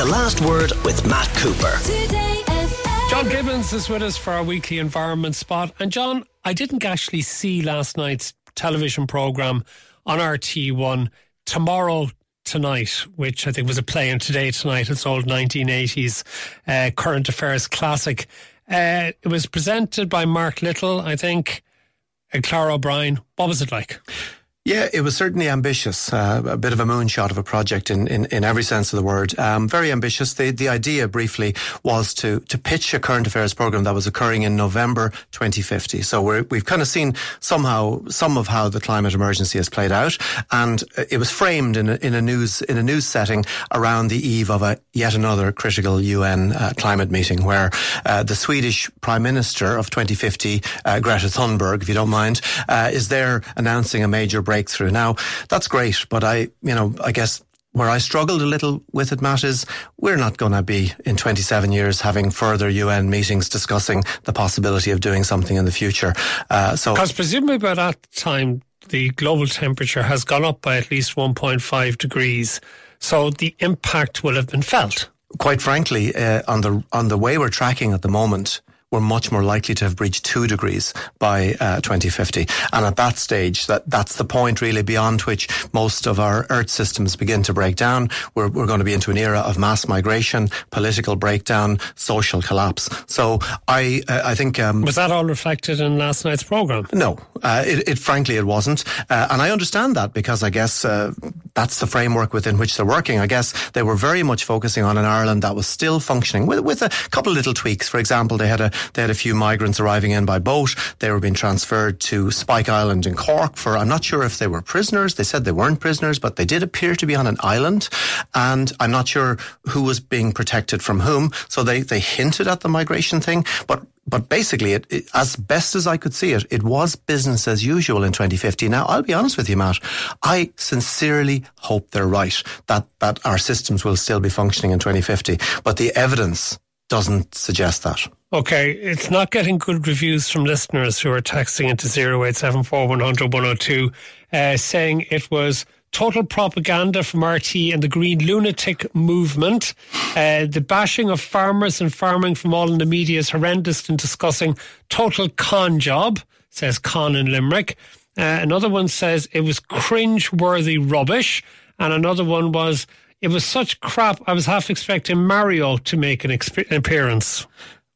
The Last Word with Matt Cooper. John Gibbons is with us for our weekly environment spot. And John, I didn't actually see last night's television programme on RTÉ One tomorrow tonight, which I think was a play, and today tonight it's old 1980s uh, current affairs classic. Uh, it was presented by Mark Little, I think, and Clara O'Brien. What was it like? Yeah, it was certainly ambitious, uh, a bit of a moonshot of a project in, in, in every sense of the word. Um, very ambitious. The, the idea briefly was to, to pitch a current affairs program that was occurring in November 2050. So we have kind of seen somehow some of how the climate emergency has played out. And it was framed in a, in a news, in a news setting around the eve of a yet another critical UN uh, climate meeting where uh, the Swedish Prime Minister of 2050, uh, Greta Thunberg, if you don't mind, uh, is there announcing a major breakthrough. Now, that's great, but I, you know, I guess where I struggled a little with it, Matt, is we're not going to be in 27 years having further UN meetings discussing the possibility of doing something in the future. Uh, so, because presumably by that time the global temperature has gone up by at least 1.5 degrees, so the impact will have been felt. Quite frankly, uh, on the on the way we're tracking at the moment, we're much more likely to have breached two degrees by uh, 2050. And at that stage, that, that's the point really beyond which most of our Earth systems begin to break down. We're, we're going to be into an era of mass migration, political breakdown, social collapse. So I, uh, I think. Um, Was that all reflected in last night's programme? No, uh, it, it, frankly, it wasn't. Uh, and I understand that because I guess uh, that's the framework within which they're working. I guess they were very much focusing on an Ireland that was still functioning with, with a couple of little tweaks. For example, they had a they had a few migrants arriving in by boat. They were being transferred to Spike Island in Cork for, I'm not sure if they were prisoners. They said they weren't prisoners, but they did appear to be on an island. And I'm not sure who was being protected from whom. So they, they hinted at the migration thing, but but basically, it, it, as best as I could see it, it was business as usual in 2050. Now, I'll be honest with you, Matt. I sincerely hope they're right that that our systems will still be functioning in 2050. But the evidence doesn't suggest that. Okay, it's not getting good reviews from listeners who are texting into 0874 100 102 uh, saying it was total propaganda from RTÉ and the Green Lunatic Movement. Uh, the bashing of farmers and farming from all in the media is horrendous in discussing total con job, says Con in Limerick. Uh, another one says it was cringe-worthy rubbish. And another one was, it was such crap, I was half expecting Mario to make an, exp- appearance.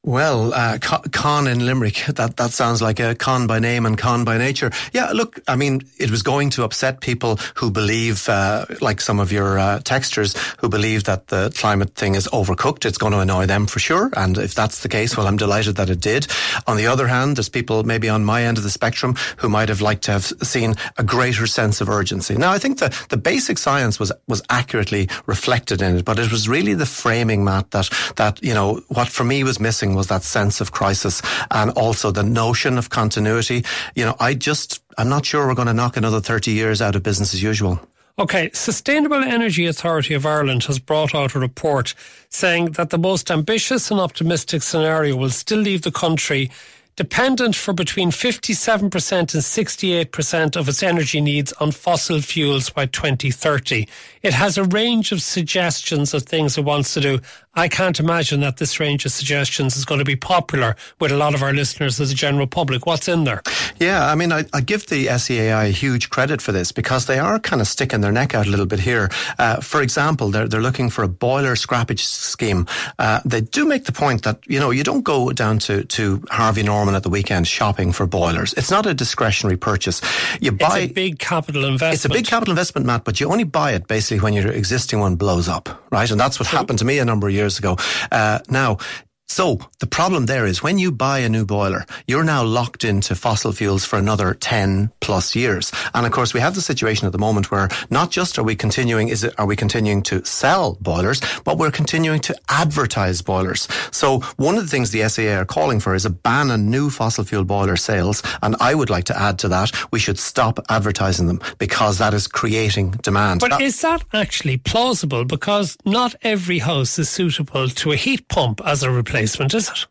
Well, uh, con in Limerick, that, that sounds like a con by name and con by nature. Yeah, look, I mean, it was going to upset people who believe, uh, like some of your uh, texters, who believe that the climate thing is overcooked. It's going to annoy them for sure. And if that's the case, well, I'm delighted that it did. On the other hand, there's people maybe on my end of the spectrum who might have liked to have seen a greater sense of urgency. Now, I think the, the basic science was, was accurately reflected in it, but it was really the framing, Matt, that, that, you know, what for me was missing was that sense of crisis and also the notion of continuity. You know, I just, I'm not sure we're going to knock another 30 years out of business as usual. Okay, Sustainable Energy Authority of Ireland has brought out a report saying that the most ambitious and optimistic scenario will still leave the country dependent for between 57% and 68% of its energy needs on fossil fuels by 2030. It has a range of suggestions of things it wants to do. I can't imagine that this range of suggestions is going to be popular with a lot of our listeners as a general public. What's in there? Yeah, I mean, I, I give the SEAI huge credit for this because they are kind of sticking their neck out a little bit here. Uh, for example, they're, they're looking for a boiler scrappage scheme. Uh, they do make the point that, you know, you don't go down to, to Harvey Norman at the weekend shopping for boilers. It's not a discretionary purchase. You buy. It's a big capital investment. It's a big capital investment, Matt, but you only buy it basically when your existing one blows up, right? And that's what happened to me a number of years years ago. Uh, now, so the problem there is when you buy a new boiler, you're now locked into fossil fuels for another 10 plus years. And of course, we have the situation at the moment where not just are we continuing, is it, are we continuing to sell boilers, but we're continuing to advertise boilers. So one of the things the SEAI are calling for is a ban on new fossil fuel boiler sales. And I would like to add to that, we should stop advertising them because that is creating demand. But that, is that actually plausible? Because not every house is suitable to a heat pump as a replacement replacement, is it?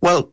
Well,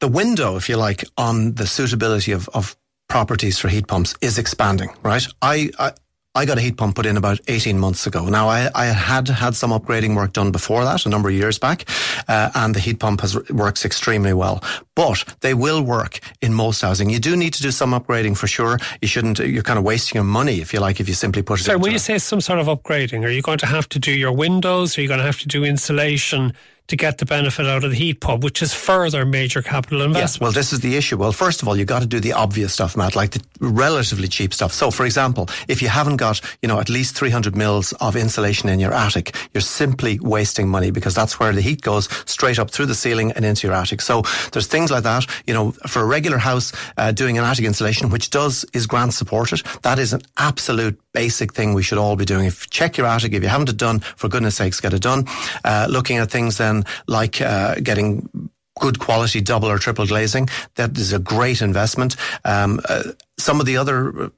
the window, if you like, on the suitability of, of properties for heat pumps is expanding, right? I, I I got a heat pump put in about 18 months ago. Now, I, I had had some upgrading work done before that, a number of years back, uh, and the heat pump has works extremely well. But they will work in most housing. You do need to do some upgrading for sure. You shouldn't, you're kind of wasting your money, if you like, if you simply put it in. So when you say some sort of upgrading, are you going to have to do your windows? Are you going to have to do insulation? To get the benefit out of the heat pump, which is further major capital investment. Yes, well, this is the issue. Well, first of all, you've got to do the obvious stuff, Matt, like the relatively cheap stuff. So, for example, if you haven't got, you know, at least 300 mils of insulation in your attic, you're simply wasting money because that's where the heat goes straight up through the ceiling and into your attic. So there's things like that, you know, for a regular house, uh, doing an attic insulation, which does, is grant supported. That is an absolute basic thing we should all be doing. If check your attic, if you haven't it done, for goodness sakes, get it done. Uh, looking at things then like uh, getting good quality double or triple glazing. That is a great investment. Um, uh, some of the other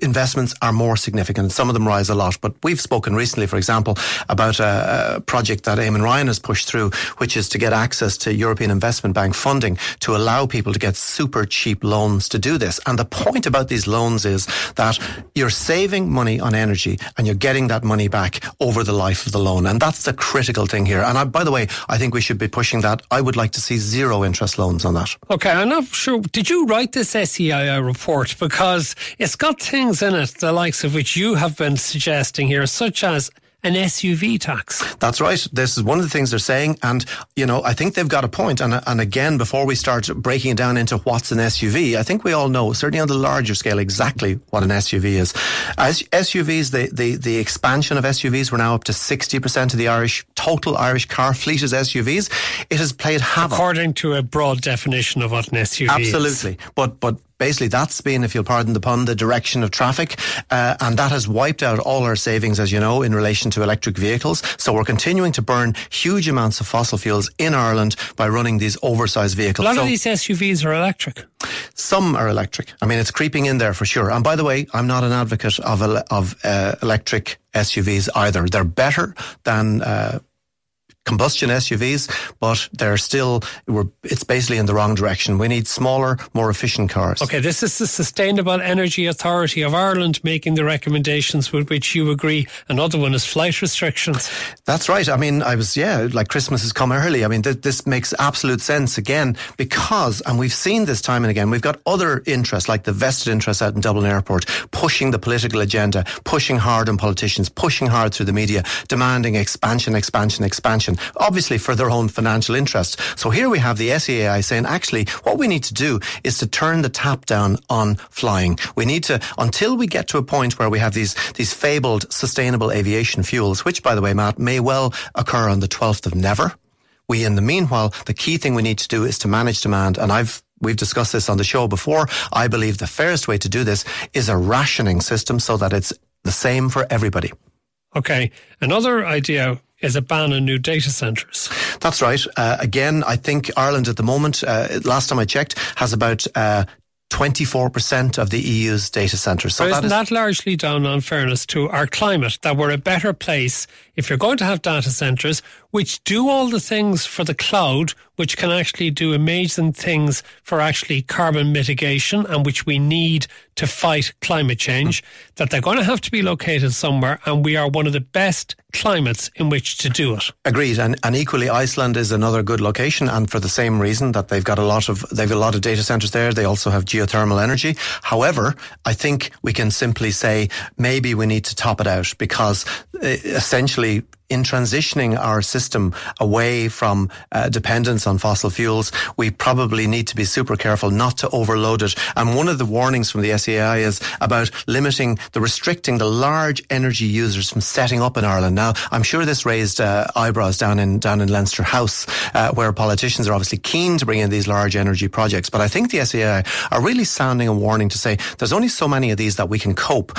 investments are more significant. Some of them rise a lot, but we've spoken recently, for example, about a, a, project that Eamon Ryan has pushed through, which is to get access to European Investment Bank funding to allow people to get super cheap loans to do this. And the point about these loans is that you're saving money on energy and you're getting that money back over the life of the loan. And that's the critical thing here. And I, by the way, I think we should be pushing that. I would like to see zero interest loans on that. Okay. I'm not sure. Did you write this SEAI report? Because it's got things things in it, the likes of which you have been suggesting here, such as an SUV tax. That's right. This is one of the things they're saying. And, you know, I think they've got a point. And, and again, before we start breaking it down into what's an SUV, I think we all know, certainly on the larger scale, exactly what an SUV is. As SUVs, the, the, the expansion of SUVs, we're now up to 60% of the Irish, total Irish car fleet is SUVs. It has played havoc. According to a broad definition of what an SUV Absolutely. is. Absolutely. But, but basically that's been, if you'll pardon the pun, the direction of traffic. Uh, and that has wiped out all our savings, as you know, in relation to electric vehicles. So we're continuing to burn huge amounts of fossil fuels in Ireland by running these oversized vehicles. A lot so of these SUVs are electric. Some are electric. I mean, it's creeping in there for sure. And by the way, I'm not an advocate of, of uh, electric SUVs either. They're better than uh, combustion SUVs, but they're still, we're it's basically in the wrong direction. We need smaller, more efficient cars. Okay, this is the Sustainable Energy Authority of Ireland making the recommendations with which you agree. Another one is flight restrictions. That's right. I mean, I was, yeah, like Christmas has come early. I mean, th- this makes absolute sense again because, and we've seen this time and again, we've got other interests like the vested interests out in Dublin Airport pushing the political agenda, pushing hard on politicians, pushing hard through the media, demanding expansion, expansion, expansion obviously for their own financial interests. So here we have the SEAI saying, actually, what we need to do is to turn the tap down on flying. We need to, until we get to a point where we have these, these fabled sustainable aviation fuels, which, by the way, Matt, may well occur on the 12th of never. We, in the meanwhile, the key thing we need to do is to manage demand. And I've We've discussed this on the show before. I believe the fairest way to do this is a rationing system so that it's the same for everybody. Okay. Another idea is a ban on new data centres. That's right. Uh, again, I think Ireland at the moment, uh, last time I checked, has about uh, 24% of the EU's data centres. So isn't that, is that largely down on fairness to our climate, that we're a better place if you're going to have data centres which do all the things for the cloud, which can actually do amazing things for actually carbon mitigation and which we need to fight climate change, that they're going to have to be located somewhere and we are one of the best climates in which to do it. Agreed. And, and equally, Iceland is another good location and for the same reason that they've got a lot of, they've a lot of data centers there. They also have geothermal energy. However, I think we can simply say maybe we need to top it out because uh, essentially in transitioning our system away from uh, dependence on fossil fuels, we probably need to be super careful not to overload it. And one of the warnings from the SEAI is about limiting the restricting the large energy users from setting up in Ireland. Now, I'm sure this raised uh, eyebrows down in down in Leinster House, uh, where politicians are obviously keen to bring in these large energy projects. But I think the SEAI are really sounding a warning to say there's only so many of these that we can cope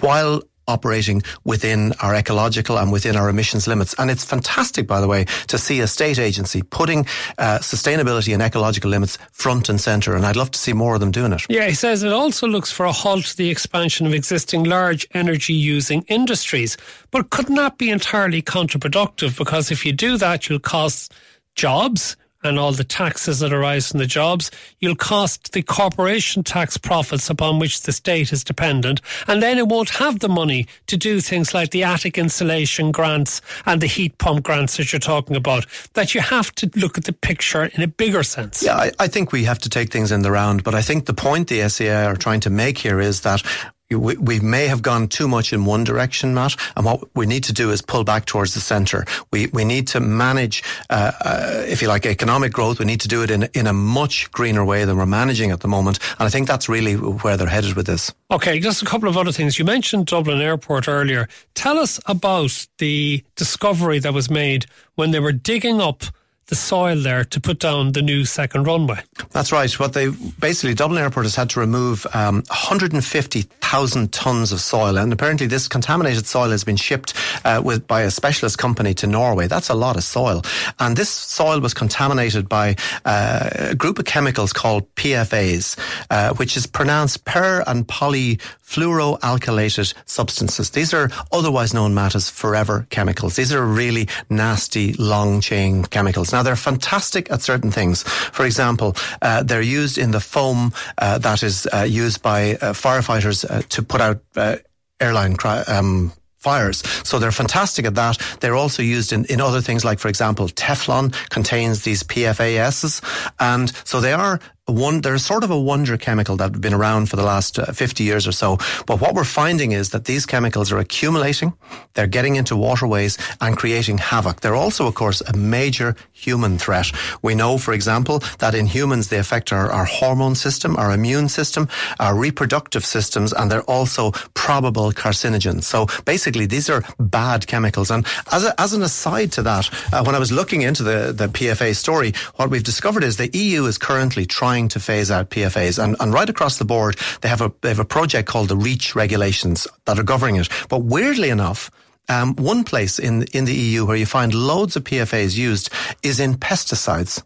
while operating within our ecological and within our emissions limits. And it's fantastic, by the way, to see a state agency putting uh, sustainability and ecological limits front and centre. And I'd love to see more of them doing it. Yeah, he says it also looks for a halt to the expansion of existing large energy using industries, but could not be entirely counterproductive because if you do that, you'll cost jobs and all the taxes that arise from the jobs. You'll cost the corporation tax profits upon which the state is dependent. And then it won't have the money to do things like the attic insulation grants and the heat pump grants that you're talking about. That you have to look at the picture in a bigger sense. Yeah, I, I think we have to take things in the round. But I think the point the SEAI are trying to make here is that we, we, may have gone too much in one direction, Matt, and what we need to do is pull back towards the centre. We we need to manage, uh, uh, if you like, economic growth. We need to do it in in a much greener way than we're managing at the moment, and I think that's really where they're headed with this. Okay, just a couple of other things. You mentioned Dublin Airport earlier. Tell us about the discovery that was made when they were digging up the soil there to put down the new second runway. That's right. What they basically Dublin Airport has had to remove um, 150,000 tons of soil, and apparently this contaminated soil has been shipped uh, with by a specialist company to Norway. That's a lot of soil, and this soil was contaminated by uh, a group of chemicals called PFAS, uh, which is pronounced per and polyfluoroalkylated substances. These are otherwise known as forever chemicals. These are really nasty long chain chemicals. Now, they're fantastic at certain things. For example, uh, they're used in the foam uh, that is uh, used by uh, firefighters uh, to put out uh, airline cri- um, fires. So they're fantastic at that. They're also used in, in other things like, for example, Teflon contains these PFASs. And so they are one, they're sort of a wonder chemical that have been around for the last uh, 50 years or so. But what we're finding is that these chemicals are accumulating, they're getting into waterways and creating havoc. They're also, of course, a major human threat. We know, for example, that in humans they affect our, our hormone system, our immune system, our reproductive systems, and they're also probable carcinogens. So basically, these are bad chemicals. And as, a, as an aside to that, uh, when I was looking into the, the PFA story, what we've discovered is the EU is currently trying trying to phase out PFAs. And, and right across the board, they have a, they have a project called the REACH regulations that are governing it. But weirdly enough, um, one place in, in the EU where you find loads of PFAs used is in pesticides.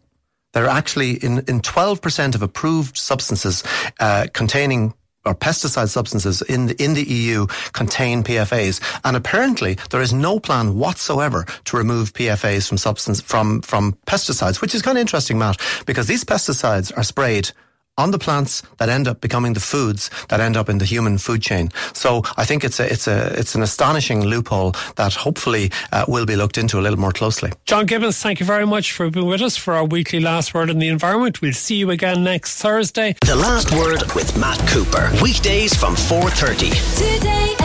They're actually in, in 12% of approved substances uh, containing or pesticide substances in the, in the EU contain PFAs. And apparently there is no plan whatsoever to remove PFAs from substance, from, from pesticides, which is kind of interesting, Matt, because these pesticides are sprayed on the plants that end up becoming the foods that end up in the human food chain. So I think it's a it's a it's an astonishing loophole that hopefully uh, will be looked into a little more closely. John Gibbons, thank you very much for being with us for our weekly last word in the environment. We'll see you again next Thursday. The last word with Matt Cooper weekdays from four thirty. Today.